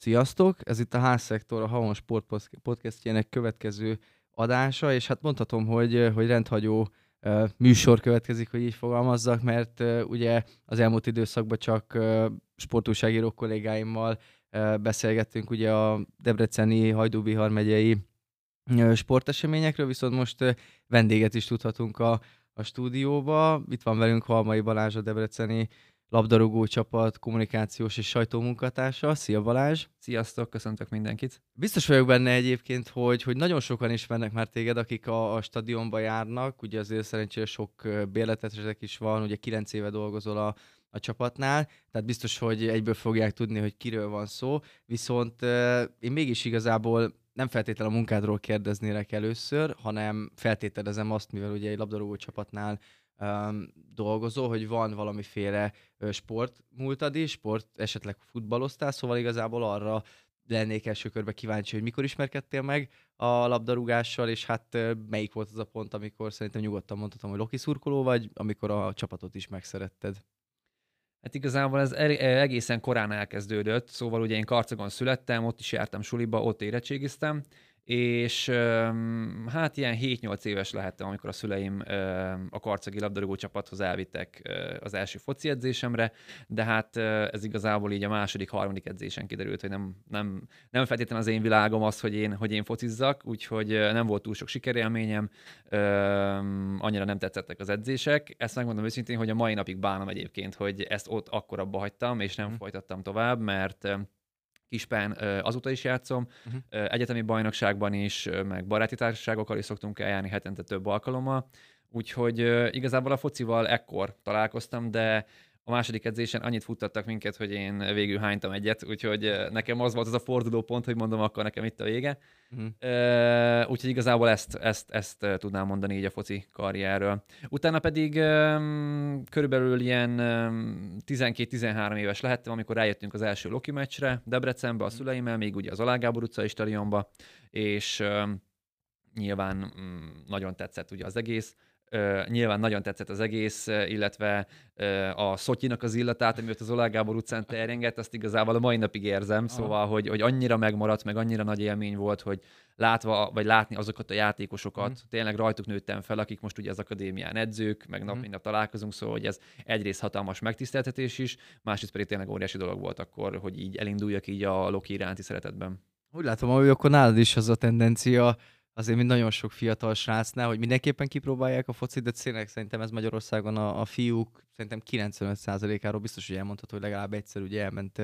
Sziasztok! Ez itt a Házszektor, a Havon Sport podcastjének következő adása, és hát mondhatom, hogy, hogy rendhagyó műsor következik, hogy így fogalmazzak, mert ugye az elmúlt időszakban csak sportúságíró kollégáimmal beszélgettünk ugye a Debreceni, Hajdú-Bihar megyei sporteseményekről, viszont most vendéget is tudhatunk a, a stúdióba. Itt van velünk Halmai Balázs, a Debreceni labdarúgó csapat kommunikációs és sajtómunkatársa. Szia Balázs! Sziasztok, köszöntök mindenkit! Biztos vagyok benne egyébként, hogy, hogy nagyon sokan ismernek már téged, akik a, a stadionba járnak. Ugye azért szerencsére sok bérletetesek is van, ugye kilenc éve dolgozol a, a csapatnál, tehát biztos, hogy egyből fogják tudni, hogy kiről van szó, viszont én mégis igazából nem feltétlenül a munkádról kérdeznélek először, hanem feltételezem azt, mivel ugye egy labdarúgó csapatnál um, dolgozó, hogy van valamiféle sportmúltad is, sport, esetleg futballoztál, szóval igazából arra lennék első körbe kíváncsi, hogy mikor ismerkedtél meg a labdarúgással, és hát melyik volt az a pont, amikor szerintem nyugodtan mondhatom, hogy Loki szurkoló vagy, amikor a csapatot is megszeretted. Hát igazából ez egészen korán elkezdődött, szóval ugye én Karcagon születtem, ott is jártam suliba, ott érettségiztem, és hát ilyen 7-8 éves lehettem, amikor a szüleim a karcagi labdarúgó csapathoz elvittek az első foci edzésemre, de hát ez igazából így a második, harmadik edzésen kiderült, hogy nem, nem, nem feltétlenül az én világom az, hogy én, hogy én focizzak, úgyhogy nem volt túl sok sikerélményem, annyira nem tetszettek az edzések. Ezt megmondom őszintén, hogy a mai napig bánom egyébként, hogy ezt ott akkor abba hagytam, és nem mm. folytattam tovább, mert Kispán azóta is játszom, uh-huh. egyetemi bajnokságban is, meg baráti társaságokkal is szoktunk eljárni hetente több alkalommal, úgyhogy igazából a focival ekkor találkoztam, de a második edzésen annyit futtattak minket, hogy én végül hánytam egyet, úgyhogy nekem az volt az a forduló pont, hogy mondom, akkor nekem itt a vége. Uh-huh. Uh, úgyhogy igazából ezt, ezt, ezt tudnám mondani így a foci karrierről. Utána pedig um, körülbelül ilyen um, 12-13 éves lehettem, amikor rájöttünk az első Loki meccsre Debrecenbe a szüleimmel, még ugye az Alá Gábor utcai stadionba, és um, nyilván um, nagyon tetszett ugye az egész. Uh, nyilván nagyon tetszett az egész, illetve uh, a Szotyinak az illatát, ami ott az Olá Gábor utcán terjengett, azt igazából a mai napig érzem, Aha. szóval, hogy, hogy annyira megmaradt, meg annyira nagy élmény volt, hogy látva, vagy látni azokat a játékosokat, mm. tényleg rajtuk nőttem fel, akik most ugye az akadémián edzők, meg nap mm. mint nap találkozunk, szóval hogy ez egyrészt hatalmas megtiszteltetés is, másrészt pedig tényleg óriási dolog volt akkor, hogy így elinduljak így a Loki iránti szeretetben. Úgy látom, hogy akkor nálad is az a tendencia, azért, mint nagyon sok fiatal srácnál, hogy mindenképpen kipróbálják a focit, de tényleg szerintem ez Magyarországon a, a fiúk szerintem 95%-áról biztos, hogy elmondható, hogy legalább egyszer ugye elment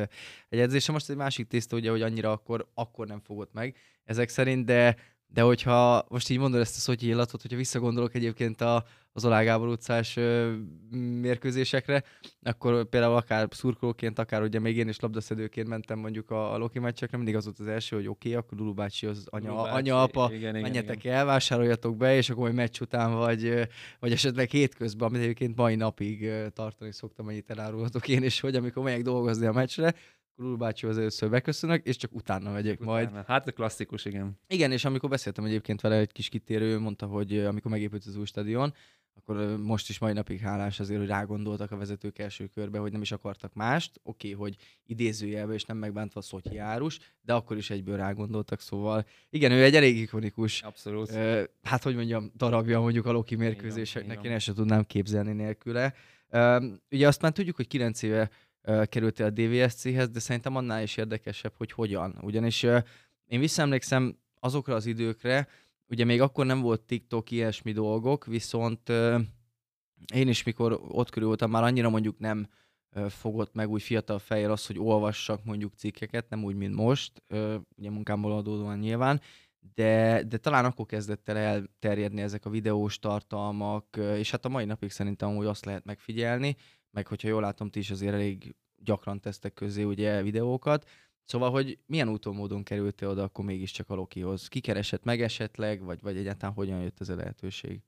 egy edzésre. Most egy másik tészta, ugye, hogy annyira akkor, akkor nem fogott meg ezek szerint, de de hogyha most így mondod ezt a szotyi illatot, hogyha visszagondolok egyébként a, az Olá Gábor utcás ö, mérkőzésekre, akkor például akár szurkolóként, akár ugye még én is labdaszedőként mentem mondjuk a, a Loki meccsekre, mindig az volt az első, hogy oké, okay, akkor Lulu bácsi az anya, Lulu bácsi, anya apa, igen, igen, menjetek igen. el, vásároljatok be, és akkor majd meccs után, vagy, vagy esetleg hétközben, amit egyébként mai napig tartani szoktam, annyit elárulhatok én is, hogy amikor megyek dolgozni a meccsre, Krul bácsihoz először beköszönök, és csak utána megyek utána. majd. Hát a klasszikus, igen. Igen, és amikor beszéltem egyébként vele egy kis kitérő, mondta, hogy amikor megépült az új stadion, akkor most is mai napig hálás azért, hogy rágondoltak a vezetők első körbe, hogy nem is akartak mást. Oké, okay, hogy idézőjelbe és nem megbántva a Szotyi árus, de akkor is egyből rágondoltak, szóval igen, ő egy elég ikonikus. Abszolút. hát, hogy mondjam, darabja mondjuk a Loki mérkőzéseknek, én ezt sem tudnám képzelni nélküle. ugye azt már tudjuk, hogy 9 éve kerültél a DVSC-hez, de szerintem annál is érdekesebb, hogy hogyan. Ugyanis én visszaemlékszem azokra az időkre, ugye még akkor nem volt TikTok, ilyesmi dolgok, viszont én is, mikor ott körül voltam, már annyira mondjuk nem fogott meg úgy fiatal fejjel az, hogy olvassak mondjuk cikkeket, nem úgy, mint most, ugye munkámból adódóan nyilván, de, de talán akkor kezdett el elterjedni ezek a videós tartalmak, és hát a mai napig szerintem úgy azt lehet megfigyelni, meg hogyha jól látom, ti is azért elég gyakran tesztek közé ugye videókat, Szóval, hogy milyen úton módon kerültél oda akkor mégiscsak a Lokihoz? Ki keresett meg esetleg, vagy, vagy egyáltalán hogyan jött ez a lehetőség?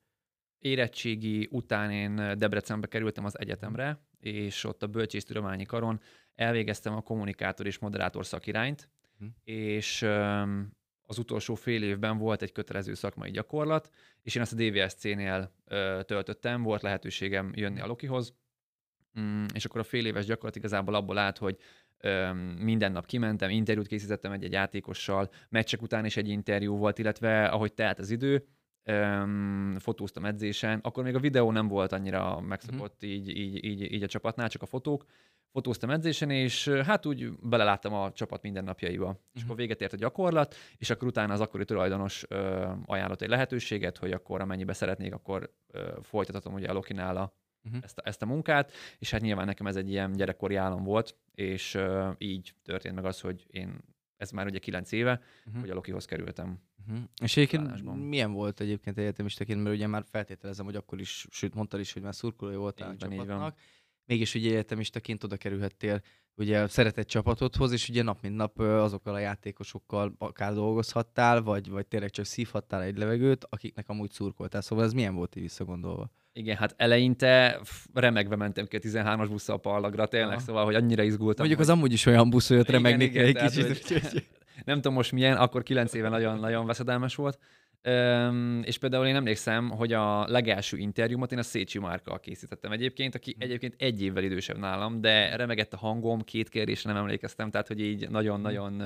Érettségi után én Debrecenbe kerültem az egyetemre, és ott a bölcsésztudományi karon elvégeztem a kommunikátor és moderátor szakirányt, hm. és az utolsó fél évben volt egy kötelező szakmai gyakorlat, és én ezt a DVSC-nél töltöttem, volt lehetőségem jönni a Lokihoz, Mm, és akkor a fél éves gyakorlat igazából abból állt, hogy minden nap kimentem, interjút készítettem egy-egy játékossal, meccsek után is egy interjú volt, illetve ahogy telt az idő, öm, fotóztam edzésen, akkor még a videó nem volt annyira megszokott uh-huh. így, így, így, így a csapatnál, csak a fotók. Fotóztam edzésen, és hát úgy beleláttam a csapat mindennapjaiba. Uh-huh. És akkor véget ért a gyakorlat, és akkor utána az akkori tulajdonos ö, ajánlott egy lehetőséget, hogy akkor amennyibe szeretnék, akkor ö, folytathatom ugye a Lokinál a, uh-huh. ezt, a, ezt a munkát, és hát nyilván nekem ez egy ilyen gyerekkori álom volt, és ö, így történt meg az, hogy én ez már ugye kilenc éve, uh-huh. hogy a Lokihoz kerültem. Uh-huh. És egyébként milyen volt egyébként egyetemistaként, mert ugye már feltételezem, hogy akkor is, sőt mondtad is, hogy már szurkolója voltál így a csapatnak. Mégis ugye egyetemistaként oda kerülhettél ugye szeretett csapatodhoz, és ugye nap mint nap azokkal a játékosokkal akár dolgozhattál, vagy, vagy tényleg csak szívhattál egy levegőt, akiknek amúgy szurkoltál. Szóval ez milyen volt így visszagondolva? Igen, hát eleinte remegve mentem ki a 13-as busszal a parlagra, tényleg, Aha. szóval, hogy annyira izgultam. Mondjuk hogy... az amúgy is olyan busz, hogy ott remegni kell egy kicsit. Hogy... nem tudom most milyen, akkor 9 éve nagyon, nagyon veszedelmes volt. Üm, és például én emlékszem, hogy a legelső interjúmat én a Szécsi Márkkal készítettem egyébként, aki mhm. egyébként egy évvel idősebb nálam, de remegett a hangom, két kérdésre nem emlékeztem, tehát hogy így nagyon-nagyon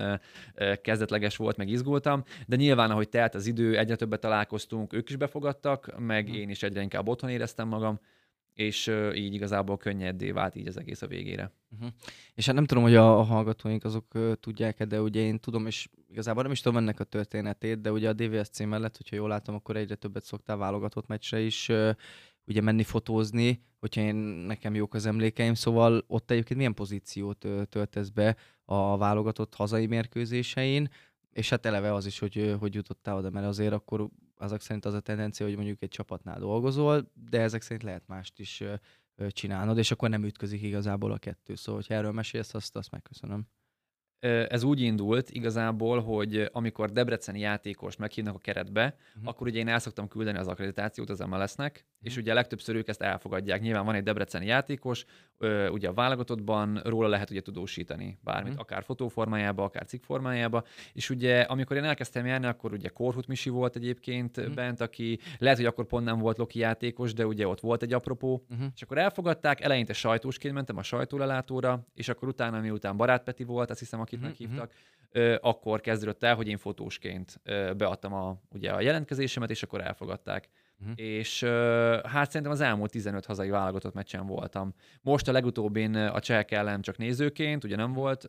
kezdetleges volt, meg izgultam, de nyilván, ahogy telt az idő, egyre többet találkoztunk, ők is befogadtak, meg én is egyre inkább otthon éreztem magam, és így igazából könnyedé vált így az egész a végére. Uh-huh. És hát nem tudom, hogy a, hallgatóink azok tudják-e, de ugye én tudom, és igazából nem is tudom ennek a történetét, de ugye a DVSC mellett, hogyha jól látom, akkor egyre többet szoktál válogatott meccsre is uh, ugye menni fotózni, hogyha én nekem jók az emlékeim, szóval ott egyébként milyen pozíciót töltesz be a válogatott hazai mérkőzésein, és hát eleve az is, hogy, hogy jutottál oda, mert azért akkor azok szerint az a tendencia, hogy mondjuk egy csapatnál dolgozol, de ezek szerint lehet mást is csinálnod, és akkor nem ütközik igazából a kettő. Szóval, hogyha erről mesélsz, azt, azt megköszönöm ez úgy indult igazából, hogy amikor debreceni játékos meghívnak a keretbe, uh-huh. akkor ugye én el szoktam küldeni az akkreditációt az MLS-nek, uh-huh. és ugye legtöbbször ők ezt elfogadják. Nyilván van egy debreceni játékos, ugye a válogatottban róla lehet ugye tudósítani bármit, uh-huh. akár fotóformájába, akár cikkformájába, és ugye amikor én elkezdtem járni, akkor ugye Korhut Misi volt egyébként uh-huh. bent, aki lehet, hogy akkor pont nem volt Loki játékos, de ugye ott volt egy apropó, uh-huh. és akkor elfogadták, eleinte sajtósként mentem a sajtólelátóra, és akkor utána, miután Barát Peti volt, azt hiszem, akit uh-huh, meghívtak, uh-huh. akkor kezdődött el, hogy én fotósként beadtam a, ugye a jelentkezésemet, és akkor elfogadták. Uh-huh. És hát szerintem az elmúlt 15 hazai válogatott meccsen voltam. Most a legutóbbin a csehek ellen csak nézőként, ugye nem volt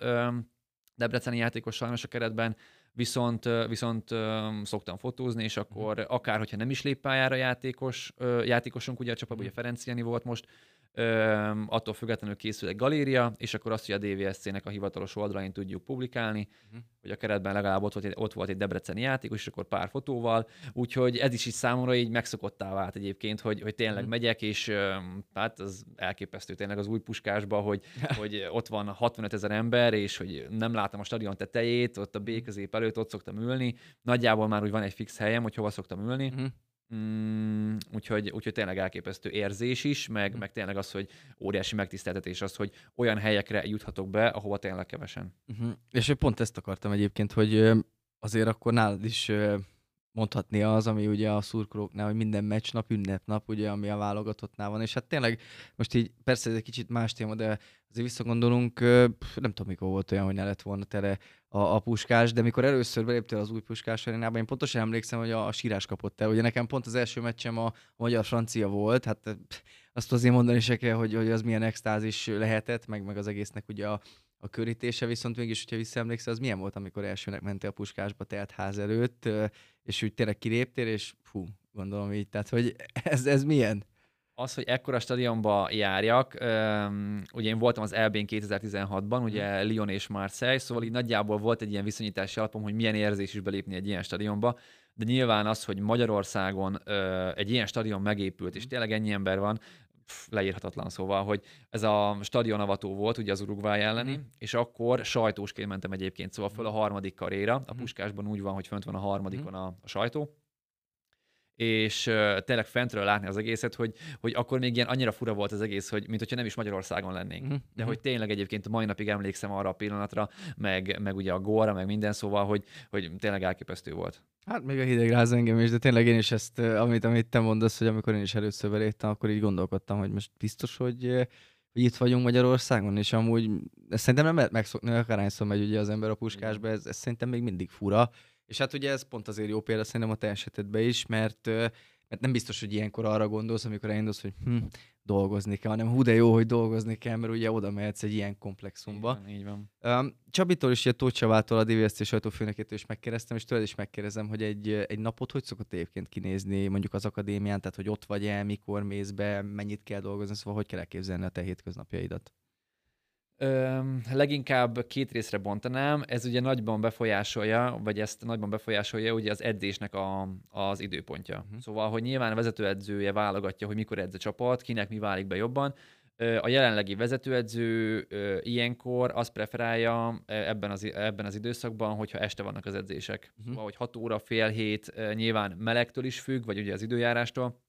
debreceni játékos sajnos a keretben, viszont, viszont szoktam fotózni, és akkor akár, hogyha nem is lép pályára játékos, játékosunk, ugye a csapatban ugye Ferenc Jani volt most, attól függetlenül készül egy galéria, és akkor azt, hogy a DVSC-nek a hivatalos oldalain tudjuk publikálni, uh-huh. hogy a keretben legalább ott volt, egy, ott volt egy debreceni játékos, és akkor pár fotóval, úgyhogy ez is így számomra így megszokottá vált egyébként, hogy, hogy tényleg uh-huh. megyek, és hát az elképesztő tényleg az új puskásba, hogy, hogy ott van 65 ezer ember, és hogy nem látom a stadion tetejét, ott a B közép előtt ott szoktam ülni, nagyjából már úgy van egy fix helyem, hogy hova szoktam ülni, uh-huh Mm, úgyhogy, úgyhogy tényleg elképesztő érzés is, meg, mm. meg tényleg az, hogy óriási megtiszteltetés az, hogy olyan helyekre juthatok be, ahova tényleg kevesen. Uh-huh. És pont ezt akartam egyébként, hogy azért akkor nálad is mondhatni az, ami ugye a szurkolóknál, hogy minden meccsnap, ünnepnap, ugye, ami a válogatottnál van, és hát tényleg most így persze ez egy kicsit más téma, de azért visszagondolunk, nem tudom mikor volt olyan, hogy ne lett volna tele a, a puskás, de mikor először beléptél az új puskás arénába, én pontosan emlékszem, hogy a, a sírás kapott el. Ugye nekem pont az első meccsem a, a magyar-francia volt, hát azt azért mondani se kell, hogy, hogy az milyen extázis lehetett, meg, meg az egésznek ugye a, a körítése, viszont mégis, hogyha visszaemlékszel, az milyen volt, amikor elsőnek mentél a puskásba telt ház előtt, és úgy tényleg kiléptél, és fú, gondolom így, tehát hogy ez, ez milyen? Az, hogy ekkora stadionba járjak, um, ugye én voltam az Elbén 2016-ban, ugye mm. Lyon és Marseille, szóval így nagyjából volt egy ilyen viszonyítási alapom, hogy milyen érzés is belépni egy ilyen stadionba, de nyilván az, hogy Magyarországon uh, egy ilyen stadion megépült, és mhm. tényleg ennyi ember van, leírhatatlan szóval, hogy ez a stadionavató volt, ugye az Uruguay elleni, mm. és akkor sajtósként mentem egyébként, szóval föl a harmadik karéra, a mhm. puskásban úgy van, hogy fönt van a harmadikon mm. a, a sajtó, és uh, tényleg fentről látni az egészet, hogy, hogy akkor még ilyen annyira fura volt az egész, hogy mint hogyha nem is Magyarországon lennénk. Mm-hmm. De hogy tényleg egyébként mai napig emlékszem arra a pillanatra, meg, meg ugye a góra, meg minden szóval, hogy, hogy tényleg elképesztő volt. Hát még a hideg ráz engem is, de tényleg én is ezt, amit, amit te mondasz, hogy amikor én is először beléptem, akkor így gondolkodtam, hogy most biztos, hogy hogy itt vagyunk Magyarországon, és amúgy ezt szerintem nem lehet megszokni, akárhányszor megy ugye az ember a puskásba, ez, ez szerintem még mindig fura. És hát ugye ez pont azért jó példa szerintem a te esetedben is, mert, mert nem biztos, hogy ilyenkor arra gondolsz, amikor elindulsz, hogy hm, dolgozni kell, hanem hú de jó, hogy dolgozni kell, mert ugye oda mehetsz egy ilyen komplexumba. Így van, így van. Um, Csabitól is, ugye Tóth Csavától, a DVSC sajtófőnökétől is megkérdeztem, és tőled is megkérdezem, hogy egy, egy napot hogy szokott egyébként kinézni, mondjuk az akadémián, tehát hogy ott vagy el, mikor mész be, mennyit kell dolgozni, szóval hogy kell elképzelni a te hétköznapjaidat? Leginkább két részre bontanám. Ez ugye nagyban befolyásolja, vagy ezt nagyban befolyásolja ugye az edzésnek a, az időpontja. Uh-huh. Szóval, hogy nyilván a vezetőedzője válogatja, hogy mikor edz a csapat, kinek mi válik be jobban. A jelenlegi vezetőedző ilyenkor azt preferálja ebben az, ebben az időszakban, hogyha este vannak az edzések. Uh-huh. Szóval, hogy 6 óra, fél hét, nyilván melegtől is függ, vagy ugye az időjárástól,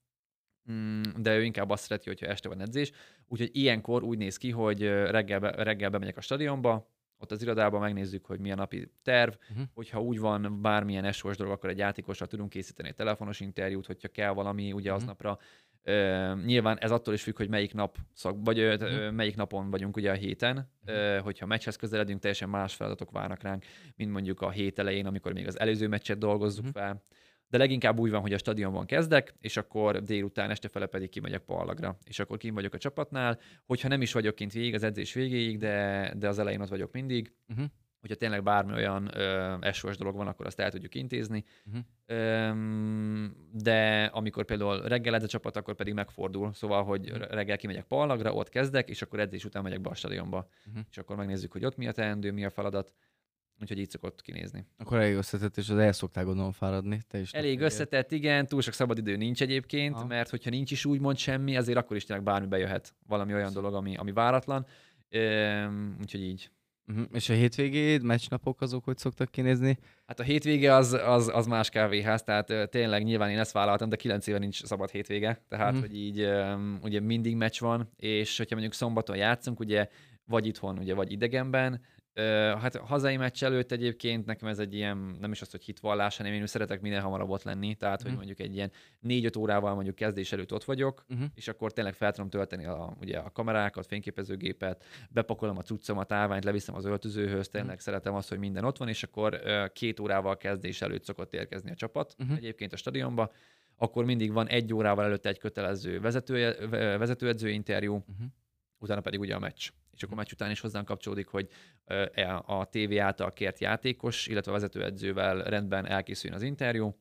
de ő inkább azt szereti, hogyha este van edzés. Úgyhogy ilyenkor úgy néz ki, hogy reggel, be, reggel bemegyek a stadionba, ott az irodában megnézzük, hogy milyen napi terv, uh-huh. hogyha úgy van bármilyen esós dolog, akkor egy játékossal tudunk készíteni egy telefonos interjút, hogyha kell valami ugye uh-huh. aznapra. Uh, nyilván ez attól is függ, hogy melyik nap szak, vagy uh-huh. melyik napon vagyunk ugye a héten. Uh-huh. Uh, hogyha meccshez közeledünk, teljesen más feladatok várnak ránk, mint mondjuk a hét elején, amikor még az előző meccset dolgozzuk uh-huh. fel de leginkább úgy van, hogy a stadionban kezdek, és akkor délután, este fele pedig kimegyek pallagra, és akkor kim vagyok a csapatnál, hogyha nem is vagyok kint végig, az edzés végéig, de, de az elején ott vagyok mindig, uh-huh. hogyha tényleg bármi olyan esős dolog van, akkor azt el tudjuk intézni. Uh-huh. Ö, de amikor például reggel edz a csapat, akkor pedig megfordul, szóval, hogy uh-huh. reggel kimegyek pallagra, ott kezdek, és akkor edzés után megyek be a stadionba, uh-huh. és akkor megnézzük, hogy ott mi a teendő, mi a feladat, Úgyhogy így szokott kinézni. Akkor elég összetett, és az el szoktál gondolom fáradni. Te is elég összetett, igen, túl sok szabadidő nincs egyébként, ha. mert hogyha nincs is úgymond semmi, azért akkor is tényleg bármi bejöhet. Valami olyan dolog, ami, ami váratlan. Üm, úgyhogy így. Uh-huh. És a hétvégéd, meccsnapok azok hogy szoktak kinézni? Hát a hétvége az, az, az más kávéház, tehát tényleg nyilván én ezt vállaltam, de kilenc éve nincs szabad hétvége, tehát uh-huh. hogy így um, ugye mindig meccs van, és hogyha mondjuk szombaton játszunk, ugye vagy itthon, ugye, vagy idegenben, hát hazai meccs előtt egyébként nekem ez egy ilyen, nem is az, hogy hitvallás, hanem én szeretek minél hamarabb ott lenni, tehát uh-huh. hogy mhm. mondjuk egy ilyen négy-öt órával mondjuk kezdés előtt ott vagyok, uh-huh. és akkor tényleg fel tudom tölteni a, ugye a kamerákat, fényképezőgépet, bepakolom a cuccomat, állványt, leviszem az öltözőhöz, tényleg uh-huh. szeretem azt, hogy minden ott van, és akkor két órával kezdés előtt szokott érkezni a csapat uh-huh. egyébként a stadionba, akkor mindig van egy órával előtt egy kötelező vezető, vezetőedző interjú, uh-huh. Utána pedig ugye a meccs és akkor meccs után is hozzánk kapcsolódik, hogy e, a TV által kért játékos, illetve a vezetőedzővel rendben elkészüljön az interjú,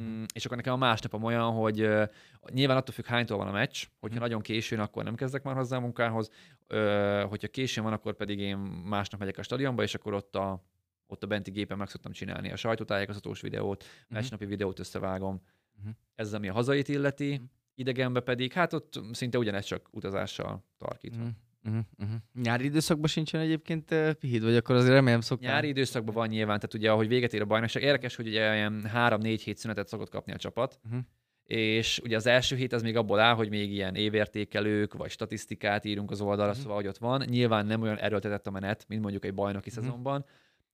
Mm, és akkor nekem a másnapom olyan, hogy uh, nyilván attól függ, hánytól van a meccs, hogyha mm. nagyon későn, akkor nem kezdek már hozzá a munkához, uh, hogyha későn van, akkor pedig én másnap megyek a stadionba, és akkor ott a, ott a benti gépen meg szoktam csinálni a sajtótájékoztatós videót, mm. meccsnapi videót összevágom. Mm. Ez ami a hazait illeti, mm. Idegenbe pedig, hát ott szinte ugyanez csak utazással tarkítva. Mm. Uh-huh, uh-huh. Nyári időszakban sincsen egyébként uh, pihid, vagy akkor azért remélem szoktál? Nyári időszakban van nyilván, tehát ugye ahogy véget ér a bajnokság, érdekes, hogy ugye ilyen három-négy hét szünetet szokott kapni a csapat, uh-huh. és ugye az első hét az még abból áll, hogy még ilyen évértékelők, vagy statisztikát írunk az oldalra, uh-huh. szóval hogy ott van. Nyilván nem olyan erőltetett a menet, mint mondjuk egy bajnoki uh-huh. szezonban,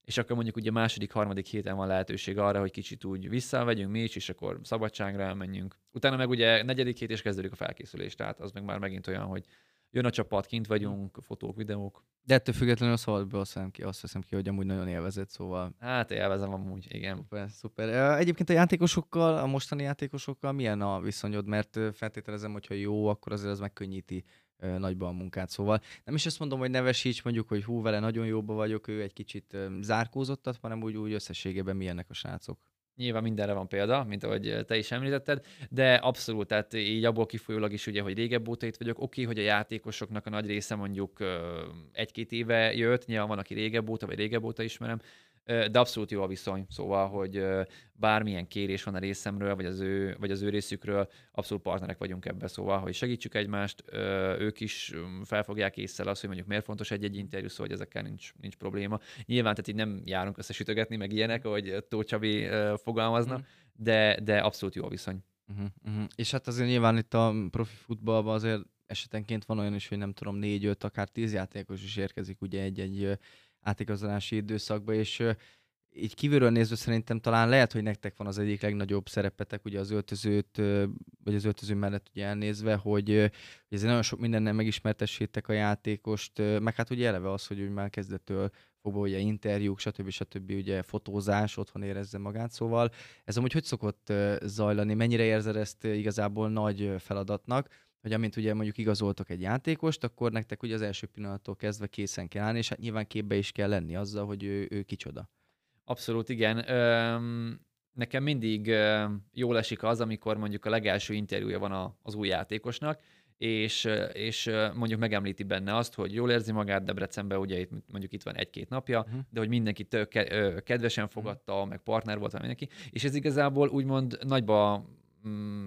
és akkor mondjuk ugye második, harmadik héten van lehetőség arra, hogy kicsit úgy visszavegyünk mi is, és akkor szabadságra elmenjünk. Utána meg ugye negyedik hét és kezdődik a felkészülés, tehát az meg már megint olyan, hogy jön a csapat, kint vagyunk, fotók, videók. De ettől függetlenül a azt veszem ki, azt veszem ki, hogy amúgy nagyon élvezett, szóval... Hát élvezem amúgy, igen. Szuper, szuper. Egyébként a játékosokkal, a mostani játékosokkal milyen a viszonyod? Mert feltételezem, hogyha jó, akkor azért az megkönnyíti nagyban a munkát. Szóval nem is azt mondom, hogy nevesíts, mondjuk, hogy hú, vele nagyon jóba vagyok, ő egy kicsit zárkózottat, hanem úgy, úgy összességében milyenek a srácok. Nyilván mindenre van példa, mint ahogy te is említetted, de abszolút, tehát így abból kifolyólag is ugye, hogy régebb óta itt vagyok. Oké, hogy a játékosoknak a nagy része mondjuk egy-két éve jött, nyilván van, aki régebb óta, vagy régebb óta ismerem, de abszolút jó a viszony, szóval, hogy bármilyen kérés van a részemről, vagy az ő, vagy az ő részükről, abszolút partnerek vagyunk ebbe, szóval, hogy segítsük egymást, ők is felfogják észre azt, hogy mondjuk miért fontos egy-egy interjú, szóval, hogy ezekkel nincs, nincs probléma. Nyilván, tehát így nem járunk összesütögetni, meg ilyenek, ahogy Tóth Csabi fogalmazna, mm. de, de abszolút jó a viszony. Uh-huh, uh-huh. És hát azért nyilván itt a profi futballban azért esetenként van olyan is, hogy nem tudom, négy-öt, akár tíz játékos is érkezik ugye egy-egy átigazolási időszakba, és így kívülről nézve szerintem talán lehet, hogy nektek van az egyik legnagyobb szerepetek, ugye az öltözőt, vagy az öltöző mellett ugye elnézve, hogy, hogy ezért nagyon sok mindennel megismertessétek a játékost, meg hát ugye eleve az, hogy úgy már kezdettől fogva ugye interjúk, stb. stb. ugye fotózás, otthon érezze magát, szóval ez amúgy hogy szokott zajlani, mennyire érzed ezt igazából nagy feladatnak, hogy amint ugye mondjuk igazoltok egy játékost, akkor nektek ugye az első pillanattól kezdve készen kell állni, és hát nyilván képbe is kell lenni azzal, hogy ő, ő kicsoda. Abszolút igen. Öm, nekem mindig jól esik az, amikor mondjuk a legelső interjúja van a, az új játékosnak, és, és mondjuk megemlíti benne azt, hogy jól érzi magát Debrecenben, ugye itt, mondjuk itt van egy-két napja, uh-huh. de hogy mindenki tök kedvesen fogadta, uh-huh. meg partner volt mindenki, és ez igazából úgymond nagyba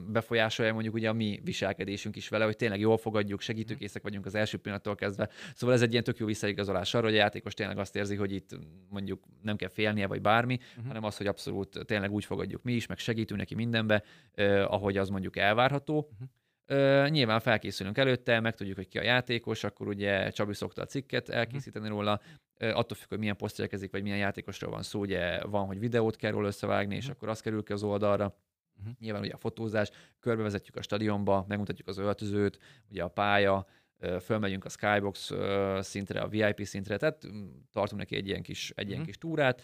befolyásolja mondjuk ugye a mi viselkedésünk is vele, hogy tényleg jól fogadjuk, segítőkészek vagyunk az első pillanattól kezdve. Szóval ez egy ilyen tök jó visszaigazolás arra, hogy a játékos tényleg azt érzi, hogy itt mondjuk nem kell félnie, vagy bármi, uh-huh. hanem az, hogy abszolút tényleg úgy fogadjuk mi is, meg segítünk neki mindenbe, eh, ahogy az mondjuk elvárható. Uh-huh. Uh, nyilván felkészülünk előtte, megtudjuk, hogy ki a játékos, akkor ugye Csabi szokta a cikket elkészíteni róla, uh, attól függ, hogy milyen poszt érkezik, vagy milyen játékosról van szó, ugye van, hogy videót kell róla összevágni, és akkor az kerül ki az oldalra. Uh-huh. Nyilván ugye a fotózás, körbevezetjük a stadionba, megmutatjuk az öltözőt, ugye a pálya, fölmegyünk a Skybox szintre, a VIP szintre, tehát mm, tartunk neki egy ilyen kis, egy ilyen uh-huh. kis túrát,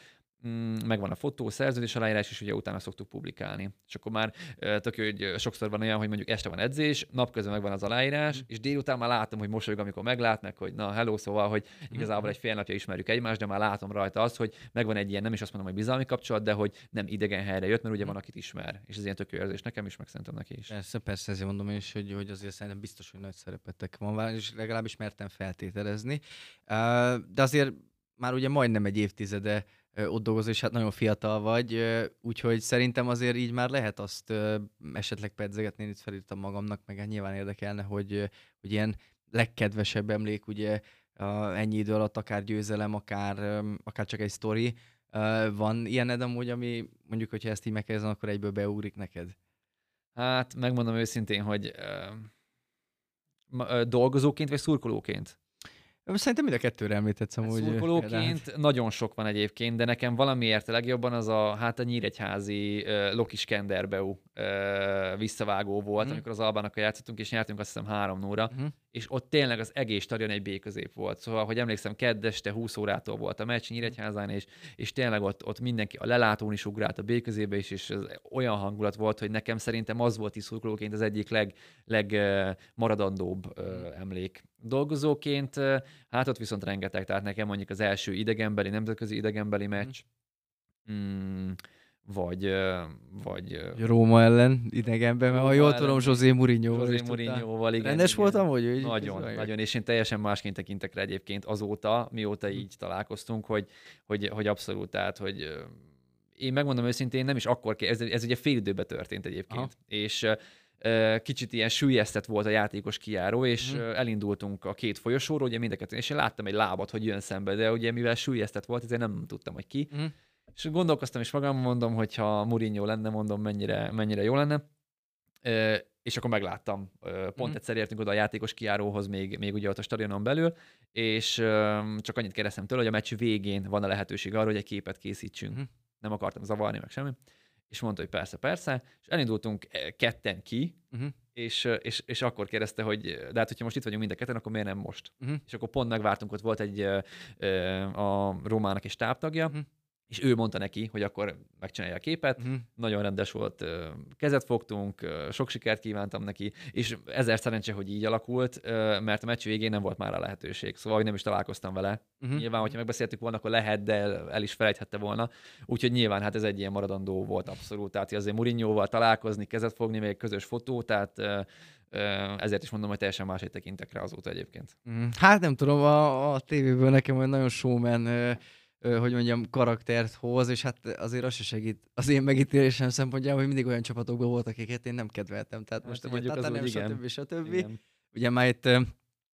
Mm, megvan a fotó, szerződés aláírás, és ugye utána szoktuk publikálni. És akkor már tök jó, hogy sokszor van olyan, hogy mondjuk este van edzés, napközben megvan az aláírás, mm. és délután már látom, hogy mosolyog, amikor meglátnak, hogy na, hello, szóval, hogy mhm. igazából egy fél napja ismerjük egymást, de már látom rajta azt, hogy megvan egy ilyen, nem is azt mondom, hogy bizalmi kapcsolat, de hogy nem idegen helyre jött, mert ugye van, akit ismer. És ez ilyen tök jó érzés nekem is, meg szerintem neki is. Persze, persze, ezért mondom is, hogy, hogy azért szerintem biztos, hogy nagy szerepetek van, és legalábbis mertem feltételezni. De azért már ugye majdnem egy évtizede ott dolgozol, és hát nagyon fiatal vagy, úgyhogy szerintem azért így már lehet azt esetleg pedzegetni, én itt felírtam magamnak, meg hát nyilván érdekelne, hogy, hogy ilyen legkedvesebb emlék, ugye ennyi idő alatt akár győzelem, akár, akár csak egy sztori. Van ilyened amúgy, ami mondjuk, hogyha ezt így megkezdem, akkor egyből beugrik neked? Hát megmondom őszintén, hogy dolgozóként vagy szurkolóként? Szerintem mind a kettőre említetsz amúgy. Szurkolóként nagyon sok van egyébként, de nekem valamiért a legjobban az a, hát a nyíregyházi uh, Loki Skenderbeu uh, visszavágó volt, mm. amikor az Albánokkal játszottunk, és nyertünk azt hiszem három nóra, mm. és ott tényleg az egész stadion egy B közép volt. Szóval, hogy emlékszem, kedd este 20 órától volt a meccs Nyíregyházán, és, és tényleg ott, ott mindenki a lelátón is ugrált a B közébe is, és ez olyan hangulat volt, hogy nekem szerintem az volt is szurkolóként az egyik leg, leg uh, uh, emlék dolgozóként, hát ott viszont rengeteg, tehát nekem mondjuk az első idegenbeli, nemzetközi idegenbeli mhm. meccs, mm, vagy, vagy... Róma ellen idegenben, mert ha jól tudom, José Mourinho. José Mourinho-val, igen. Rendes igen. voltam, hogy? Nagyon, nagyon, nagyon, és én teljesen másként tekintek rá egyébként azóta, mióta mhm. így találkoztunk, hogy, hogy, hogy abszolút, tehát, hogy én megmondom őszintén, nem is akkor, ez, ez ugye fél időben történt egyébként, Aha. és kicsit ilyen sűjesztett volt a játékos kijáró, és mm. elindultunk a két folyosóról, ugye mindeket, és én láttam egy lábat, hogy jön szembe, de ugye mivel sűjesztett volt, ezért nem tudtam, hogy ki. Mm. És gondolkoztam, és magam mondom, hogy ha Mourinho lenne, mondom, mennyire, mennyire jó lenne. És akkor megláttam. Pont mm. egyszer értünk oda a játékos kiáróhoz, még, még ugye ott a stadionon belül, és csak annyit kérdeztem tőle, hogy a meccs végén van a lehetőség arra, hogy egy képet készítsünk. Mm. Nem akartam zavarni, meg semmi és mondta, hogy persze, persze, és elindultunk eh, ketten ki, uh-huh. és, eh, és, és akkor kérdezte, hogy de hát, hogyha most itt vagyunk mind a ketten, akkor miért nem most? Uh-huh. És akkor pont megvártunk, ott volt egy eh, a Rómának egy táptagja, uh-huh és ő mondta neki, hogy akkor megcsinálja a képet. Uh-huh. Nagyon rendes volt, kezet fogtunk, sok sikert kívántam neki, és ezer szerencse, hogy így alakult, mert a meccs végén nem volt már a lehetőség, szóval nem is találkoztam vele. Uh-huh. Nyilván, hogyha megbeszéltük volna, akkor lehet, de el is felejthette volna. Úgyhogy nyilván hát ez egy ilyen maradandó volt abszolút. Tehát azért Murinyóval találkozni, kezet fogni, még közös fotó, tehát ezért is mondom, hogy teljesen máshogy tekintek rá azóta egyébként. Hát nem tudom, a, a tévéből nekem olyan nagyon showman hogy mondjam, karaktert hoz, és hát azért az se segít az én megítélésem szempontjából, hogy mindig olyan csapatokban voltak, akiket én nem kedveltem. Tehát most hát, mondjuk az nem, stb. stb. Igen. Ugye már itt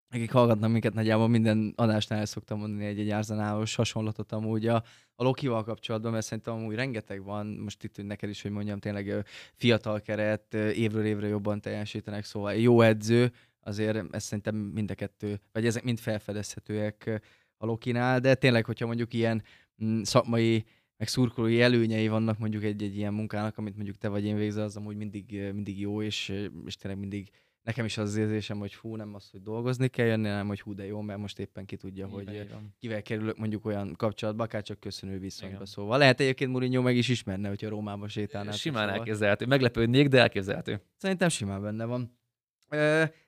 akik hallgatnak minket, nagyjából minden adásnál el szoktam mondani egy-egy árzanálos hasonlatot amúgy a, a Lokival kapcsolatban, mert szerintem amúgy rengeteg van, most itt neked is, hogy mondjam, tényleg fiatal keret, évről évre jobban teljesítenek, szóval jó edző, azért ez szerintem mind a kettő, vagy ezek mind felfedezhetőek a Lokinál, de tényleg, hogyha mondjuk ilyen mm, szakmai meg szurkolói előnyei vannak mondjuk egy-egy ilyen munkának, amit mondjuk te vagy én végzel, az amúgy mindig, mindig jó, és, és tényleg mindig nekem is az, érzésem, hogy fú, nem az, hogy dolgozni kell jönni, hanem hogy hú, de jó, mert most éppen ki tudja, igen, hogy igen. kivel kerülök mondjuk olyan kapcsolatba, akár csak köszönő viszonyba. Igen. Szóval lehet egyébként Mourinho meg is ismerne, hogyha Rómába sétálnál. Simán szóval. elképzelhető. Meglepődnék, de elképzelhető. Szerintem simán benne van.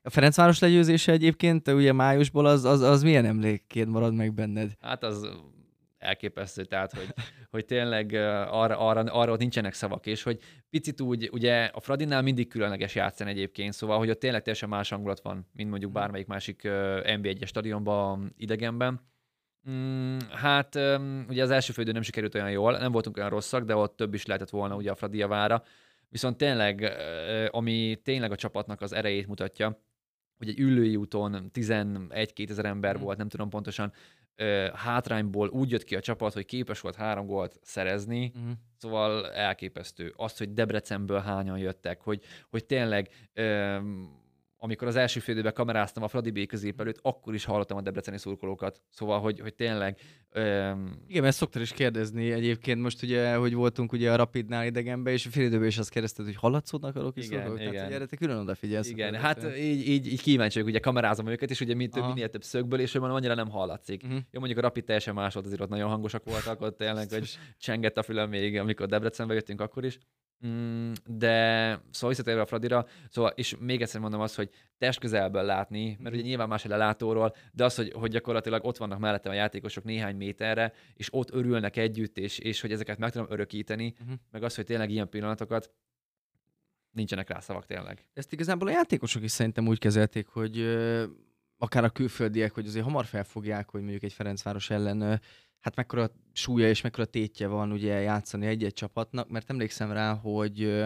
A Ferencváros legyőzése egyébként, ugye májusból, az, az, az milyen emlékként marad meg benned? Hát az elképesztő, tehát hogy, hogy tényleg arra, arra, arra ott nincsenek szavak, és hogy picit úgy, ugye a Fradinál mindig különleges játszani egyébként, szóval, hogy ott tényleg teljesen más hangulat van, mint mondjuk mhm. bármelyik másik NB1-es stadionban, idegenben. Mm, hát ugye az első fődő nem sikerült olyan jól, nem voltunk olyan rosszak, de ott több is lehetett volna ugye a Fradi javára. Viszont tényleg, ami tényleg a csapatnak az erejét mutatja, hogy egy ülői úton 11-2000 ember mm. volt, nem tudom pontosan, hátrányból úgy jött ki a csapat, hogy képes volt három gólt szerezni, uh-huh. szóval elképesztő. Azt, hogy Debrecenből hányan jöttek, hogy, hogy tényleg amikor az első fél időben kameráztam a Fradi B közép előtt, akkor is hallottam a debreceni szurkolókat. Szóval, hogy, hogy tényleg... Öm... Igen, mert szoktál is kérdezni egyébként most ugye, hogy voltunk ugye a Rapidnál idegenben, és a fél időben is azt kérdezted, hogy hallatszódnak a Rocky igen, szurkolók? Igen. Tehát, hogy erre te külön odafigyelsz. Igen, hát így, így, így kíváncsi vagyok, ugye kamerázom őket, és ugye mint, több, minél több szögből, és hogy annyira nem hallatszik. Uh-huh. Jó, mondjuk a Rapid teljesen más volt, azért ott nagyon hangosak voltak, ott tényleg, hogy csengett a fülem még, amikor Debrecenbe jöttünk akkor is. Mm, de szóval visszatérve a Fradira, szóval, és még egyszer mondom azt, hogy test közelből látni, mert ugye nyilván más a lelátóról, de az, hogy, hogy gyakorlatilag ott vannak mellettem a játékosok néhány méterre, és ott örülnek együtt, és, és hogy ezeket meg tudom örökíteni, uh-huh. meg az, hogy tényleg ilyen pillanatokat nincsenek rá szavak tényleg. Ezt igazából a játékosok is szerintem úgy kezelték, hogy akár a külföldiek, hogy azért hamar felfogják, hogy mondjuk egy Ferencváros ellen hát mekkora súlya és mekkora tétje van ugye játszani egy-egy csapatnak, mert emlékszem rá, hogy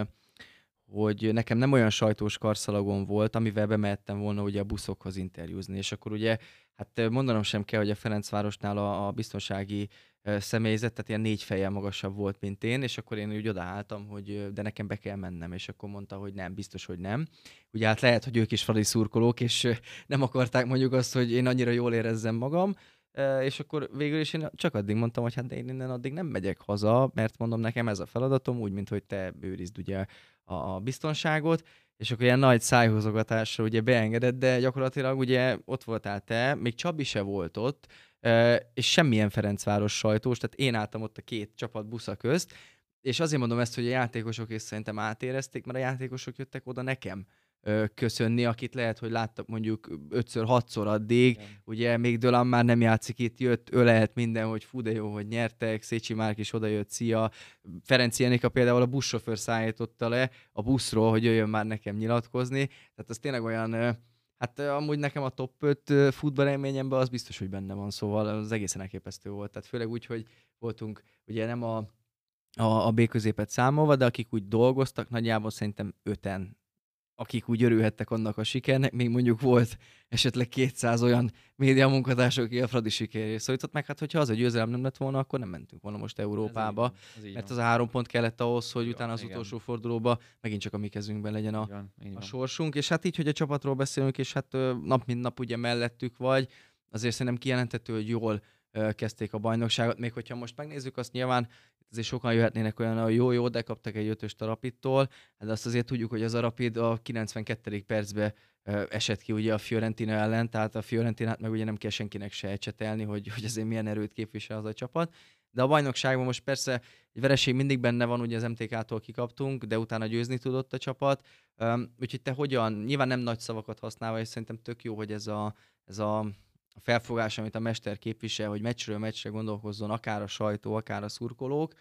hogy nekem nem olyan sajtós karszalagon volt, amivel bemehettem volna ugye a buszokhoz interjúzni, és akkor ugye, hát mondanom sem kell, hogy a Ferencvárosnál a, a biztonsági személyzet, tehát ilyen négy fejjel magasabb volt, mint én, és akkor én úgy odaálltam, hogy de nekem be kell mennem, és akkor mondta, hogy nem, biztos, hogy nem. Ugye hát lehet, hogy ők is fradi szurkolók, és nem akarták mondjuk azt, hogy én annyira jól érezzem magam, és akkor végül is én csak addig mondtam, hogy hát de én innen addig nem megyek haza, mert mondom nekem ez a feladatom, úgy, mint hogy te őrizd ugye a, biztonságot, és akkor ilyen nagy szájhozogatásra ugye beengedett, de gyakorlatilag ugye ott voltál te, még Csabi se volt ott, és semmilyen Ferencváros sajtós, tehát én álltam ott a két csapat busza közt, és azért mondom ezt, hogy a játékosok is szerintem átérezték, mert a játékosok jöttek oda nekem köszönni, akit lehet, hogy láttak mondjuk 5-6-szor addig, Igen. ugye még Dölán már nem játszik itt, jött, lehet minden, hogy fú, de jó, hogy nyertek, Szécsi Márk is odajött, szia. Ferenc Jenika például a buszsofőr szállította le a buszról, hogy jöjjön már nekem nyilatkozni, tehát az tényleg olyan Hát amúgy nekem a top 5 futballélményemben az biztos, hogy benne van, szóval az egészen elképesztő volt. Tehát főleg úgy, hogy voltunk ugye nem a, a, a B középet számolva, de akik úgy dolgoztak, nagyjából szerintem öten akik úgy örülhettek annak a sikernek, még mondjuk volt esetleg 200 olyan média munkatársok, aki a Fradi sikerért szólított meg, hát hogyha az a győzelem nem lett volna, akkor nem mentünk volna most Európába, ez így, ez így mert az a három pont kellett ahhoz, hogy Jó, utána az igen. utolsó fordulóba megint csak a mi kezünkben legyen a, igen, a sorsunk, és hát így, hogy a csapatról beszélünk, és hát nap mint nap ugye mellettük vagy, azért szerintem kijelentető, hogy jól kezdték a bajnokságot, még hogyha most megnézzük, azt nyilván azért sokan jöhetnének olyan, hogy jó, jó, de kaptak egy ötös a Rapidtól, de azt azért tudjuk, hogy az a Rapid a 92. percben esett ki ugye a Fiorentina ellen, tehát a Fiorentinát meg ugye nem kell senkinek se ecsetelni, hogy, hogy azért milyen erőt képvisel az a csapat. De a bajnokságban most persze egy vereség mindig benne van, ugye az MTK-tól kikaptunk, de utána győzni tudott a csapat. úgyhogy te hogyan, nyilván nem nagy szavakat használva, és szerintem tök jó, hogy ez a, ez a a felfogás, amit a mester képvisel, hogy meccsről meccsre gondolkozzon akár a sajtó, akár a szurkolók,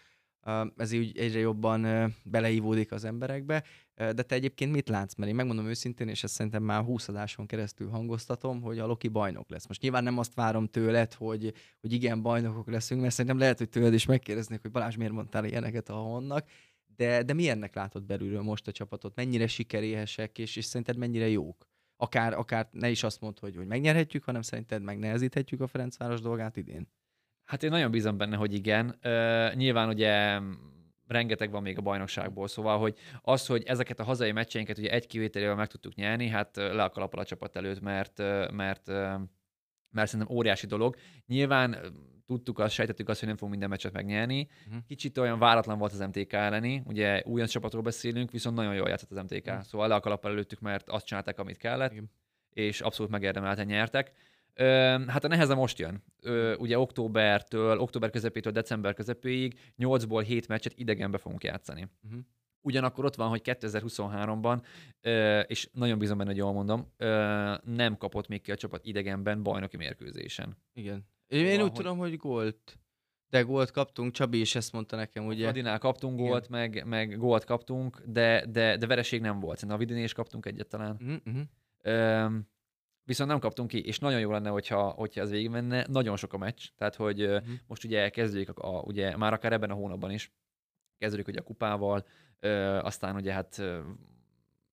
ez így egyre jobban beleívódik az emberekbe. De te egyébként mit látsz? Mert én megmondom őszintén, és ezt szerintem már 20 adáson keresztül hangoztatom, hogy a Loki bajnok lesz. Most nyilván nem azt várom tőled, hogy, hogy igen, bajnokok leszünk, mert szerintem lehet, hogy tőled is megkérdeznék, hogy Balázs miért mondtál ilyeneket a honnak. De, de milyennek látod belülről most a csapatot? Mennyire sikeréhesek, és, és szerinted mennyire jók? Akár, akár ne is azt mondd, hogy, hogy megnyerhetjük, hanem szerinted megnehezíthetjük a Ferencváros dolgát idén? Hát én nagyon bízom benne, hogy igen. Uh, nyilván ugye rengeteg van még a bajnokságból, szóval, hogy az, hogy ezeket a hazai meccseinket ugye egy kivételével meg tudtuk nyerni, hát le a kalappal a csapat előtt, mert, mert, mert szerintem óriási dolog. Nyilván tudtuk azt, sejtettük azt, hogy nem fogunk minden meccset megnyerni. Uh-huh. Kicsit olyan váratlan volt az MTK elleni, ugye újon csapatról beszélünk, viszont nagyon jól játszott az MTK. Mhm. Szóval le a kalappal előttük, mert azt csinálták, amit kellett, Igen. és abszolút megérdemelten nyertek. Ö, hát a neheze most jön. Ö, ugye októbertől, október közepétől december közepéig 8-ból 7 meccset idegenbe fogunk játszani. Uh-huh. Ugyanakkor ott van, hogy 2023-ban, ö, és nagyon bízom benne, hogy jól mondom, nem kapott még ki a csapat idegenben bajnoki mérkőzésen. Igen. Én, én Szóval, úgy tudom, hogy gólt. De gólt kaptunk, Csabi is ezt mondta nekem, Ugye? Fradinál kaptunk gólt, meg, meg gólt kaptunk, de, de, de vereség nem volt. Szerintem a Vidinél is kaptunk egyet talán. Uh-huh. Öm, viszont nem kaptunk ki, és nagyon jó lenne, hogyha, hogyha ez végigmenne. Nagyon sok a meccs, tehát hogy ö, Mhm. most ugye kezdődik, a, a, ugye már akár ebben a hónapban is, kezdődik ugye a kupával, ö, aztán ugye hát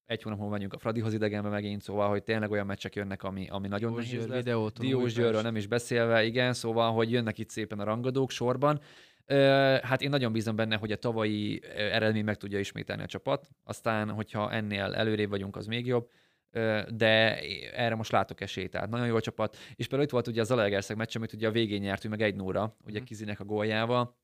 egy hónap múlva megyünk a Fradihoz idegenbe megint, szóval, hogy tényleg olyan meccsek jönnek, ami, ami nagyon Diós nehéz lesz. Diós. Győrről nem is beszélve, igen, szóval, hogy jönnek itt szépen a rangadók sorban. Hát én nagyon bízom benne, hogy a tavalyi eredmény meg tudja ismételni a csapat, aztán, hogyha ennél előrébb vagyunk, az még jobb, de erre most látok esélyt, tehát nagyon jó csapat. És például itt volt ugye a Zalaegerszeg meccs, amit ugye a végén nyertünk meg egy 0 ugye Mhm. Kizinek a góljával,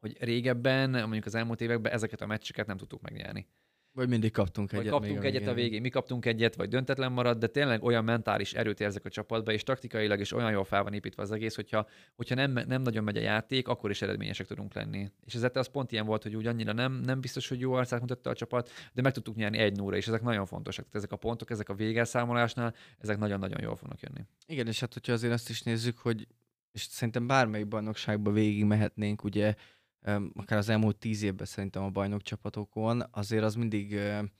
hogy régebben, mondjuk az elmúlt években ezeket a meccseket nem tudtuk megnyerni. Vagy mindig kaptunk Vagy egyet. kaptunk még egyet a végén, mi kaptunk egyet, vagy döntetlen maradt, de tényleg olyan mentális erőt érzek a csapatba, és taktikailag is olyan jól fel van építve az egész, hogyha, hogyha nem, nem nagyon megy a játék, akkor is eredményesek tudunk lenni. És ez az pont ilyen volt, hogy úgy annyira nem, nem biztos, hogy jó arcát mutatta a csapat, de meg tudtuk nyerni egy nóra, és ezek nagyon fontosak. Tehát ezek a pontok, ezek a végelszámolásnál, ezek nagyon-nagyon jól fognak jönni. Igen, és hát hogyha azért azt is nézzük, hogy és szerintem bármelyik bajnokságba végig mehetnénk, ugye akár az elmúlt tíz évben szerintem a bajnokcsapatokon, azért az mindig em,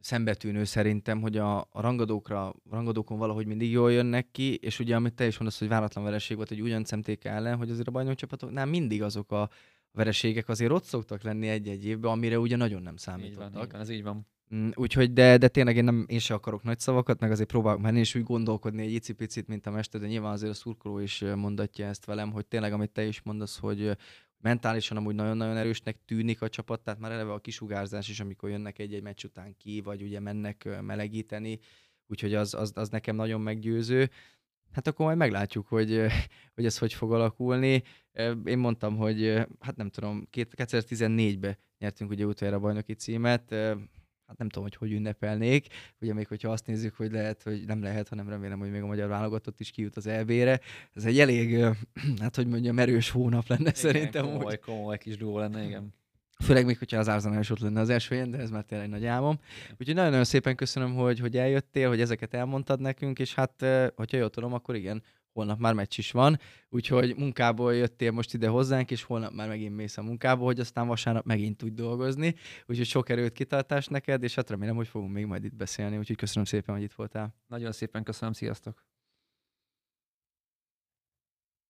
szembetűnő szerintem, hogy a, a rangadókra, rangadókon valahogy mindig jól jönnek ki, és ugye amit te is mondasz, hogy váratlan vereség volt egy ugyan MTK ellen, hogy azért a bajnokcsapatoknál mindig azok a vereségek azért ott szoktak lenni egy-egy évben, amire ugye nagyon nem Így számítottak. van, így van, ez így van. Mm, Úgyhogy, de, de tényleg én, nem, én se akarok nagy szavakat, meg azért próbálok menni, és úgy gondolkodni egy icipicit, mint a mester, de nyilván azért a szurkoló is mondatja ezt velem, hogy tényleg, amit te is mondasz, hogy mentálisan amúgy nagyon-nagyon erősnek tűnik a csapat, tehát már eleve a kisugárzás is, amikor jönnek egy-egy meccs után ki, vagy ugye mennek melegíteni, úgyhogy az, az, az nekem nagyon meggyőző. Hát akkor majd meglátjuk, hogy, hogy ez hogy fog alakulni. Én mondtam, hogy hát nem tudom, két- 2014-ben nyertünk ugye utoljára a bajnoki címet, hát nem tudom, hogy hogy ünnepelnék, ugye még hogyha azt nézzük, hogy lehet, hogy nem lehet, hanem remélem, hogy még a magyar válogatott is kijut az EB-re. Ez egy elég, hát hogy mondjam, erős hónap lenne szerintem. Igen, úgy. komoly, komoly kis duó lenne, igen. Főleg még, hogyha az Arsenal is ott lenne az első helyen, de ez már tényleg nagy álmom. Úgyhogy nagyon-nagyon szépen köszönöm, hogy, hogy eljöttél, hogy ezeket elmondtad nekünk, és hát, hogyha jól tudom, akkor igen, holnap már meccs is van, úgyhogy munkából jöttél most ide hozzánk, és holnap már megint mész a munkába, hogy aztán vasárnap megint tudj dolgozni, úgyhogy sok erőt, kitartás neked, és hát remélem, hogy fogunk még majd itt beszélni, úgyhogy köszönöm szépen, hogy itt voltál. Nagyon szépen köszönöm, sziasztok!